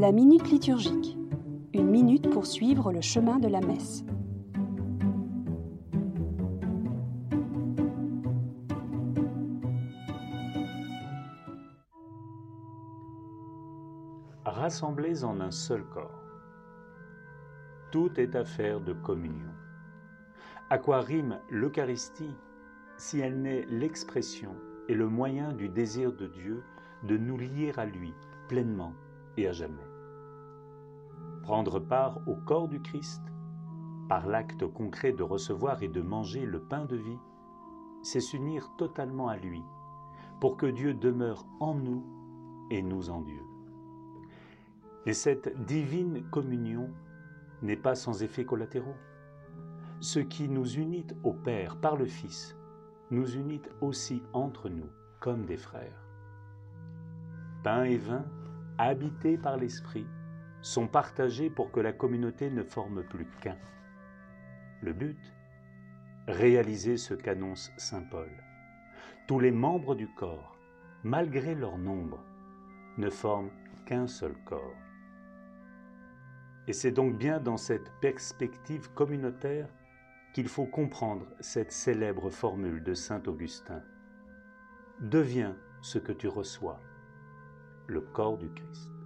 La minute liturgique. Une minute pour suivre le chemin de la messe. Rassemblés en un seul corps. Tout est affaire de communion. À quoi rime l'Eucharistie si elle n'est l'expression et le moyen du désir de Dieu de nous lier à lui pleinement et à jamais? Prendre part au corps du Christ, par l'acte concret de recevoir et de manger le pain de vie, c'est s'unir totalement à lui, pour que Dieu demeure en nous et nous en Dieu. Et cette divine communion n'est pas sans effets collatéraux. Ce qui nous unit au Père par le Fils nous unit aussi entre nous comme des frères. Pain et vin, habités par l'Esprit, sont partagés pour que la communauté ne forme plus qu'un. Le but Réaliser ce qu'annonce Saint Paul. Tous les membres du corps, malgré leur nombre, ne forment qu'un seul corps. Et c'est donc bien dans cette perspective communautaire qu'il faut comprendre cette célèbre formule de Saint Augustin. Deviens ce que tu reçois, le corps du Christ.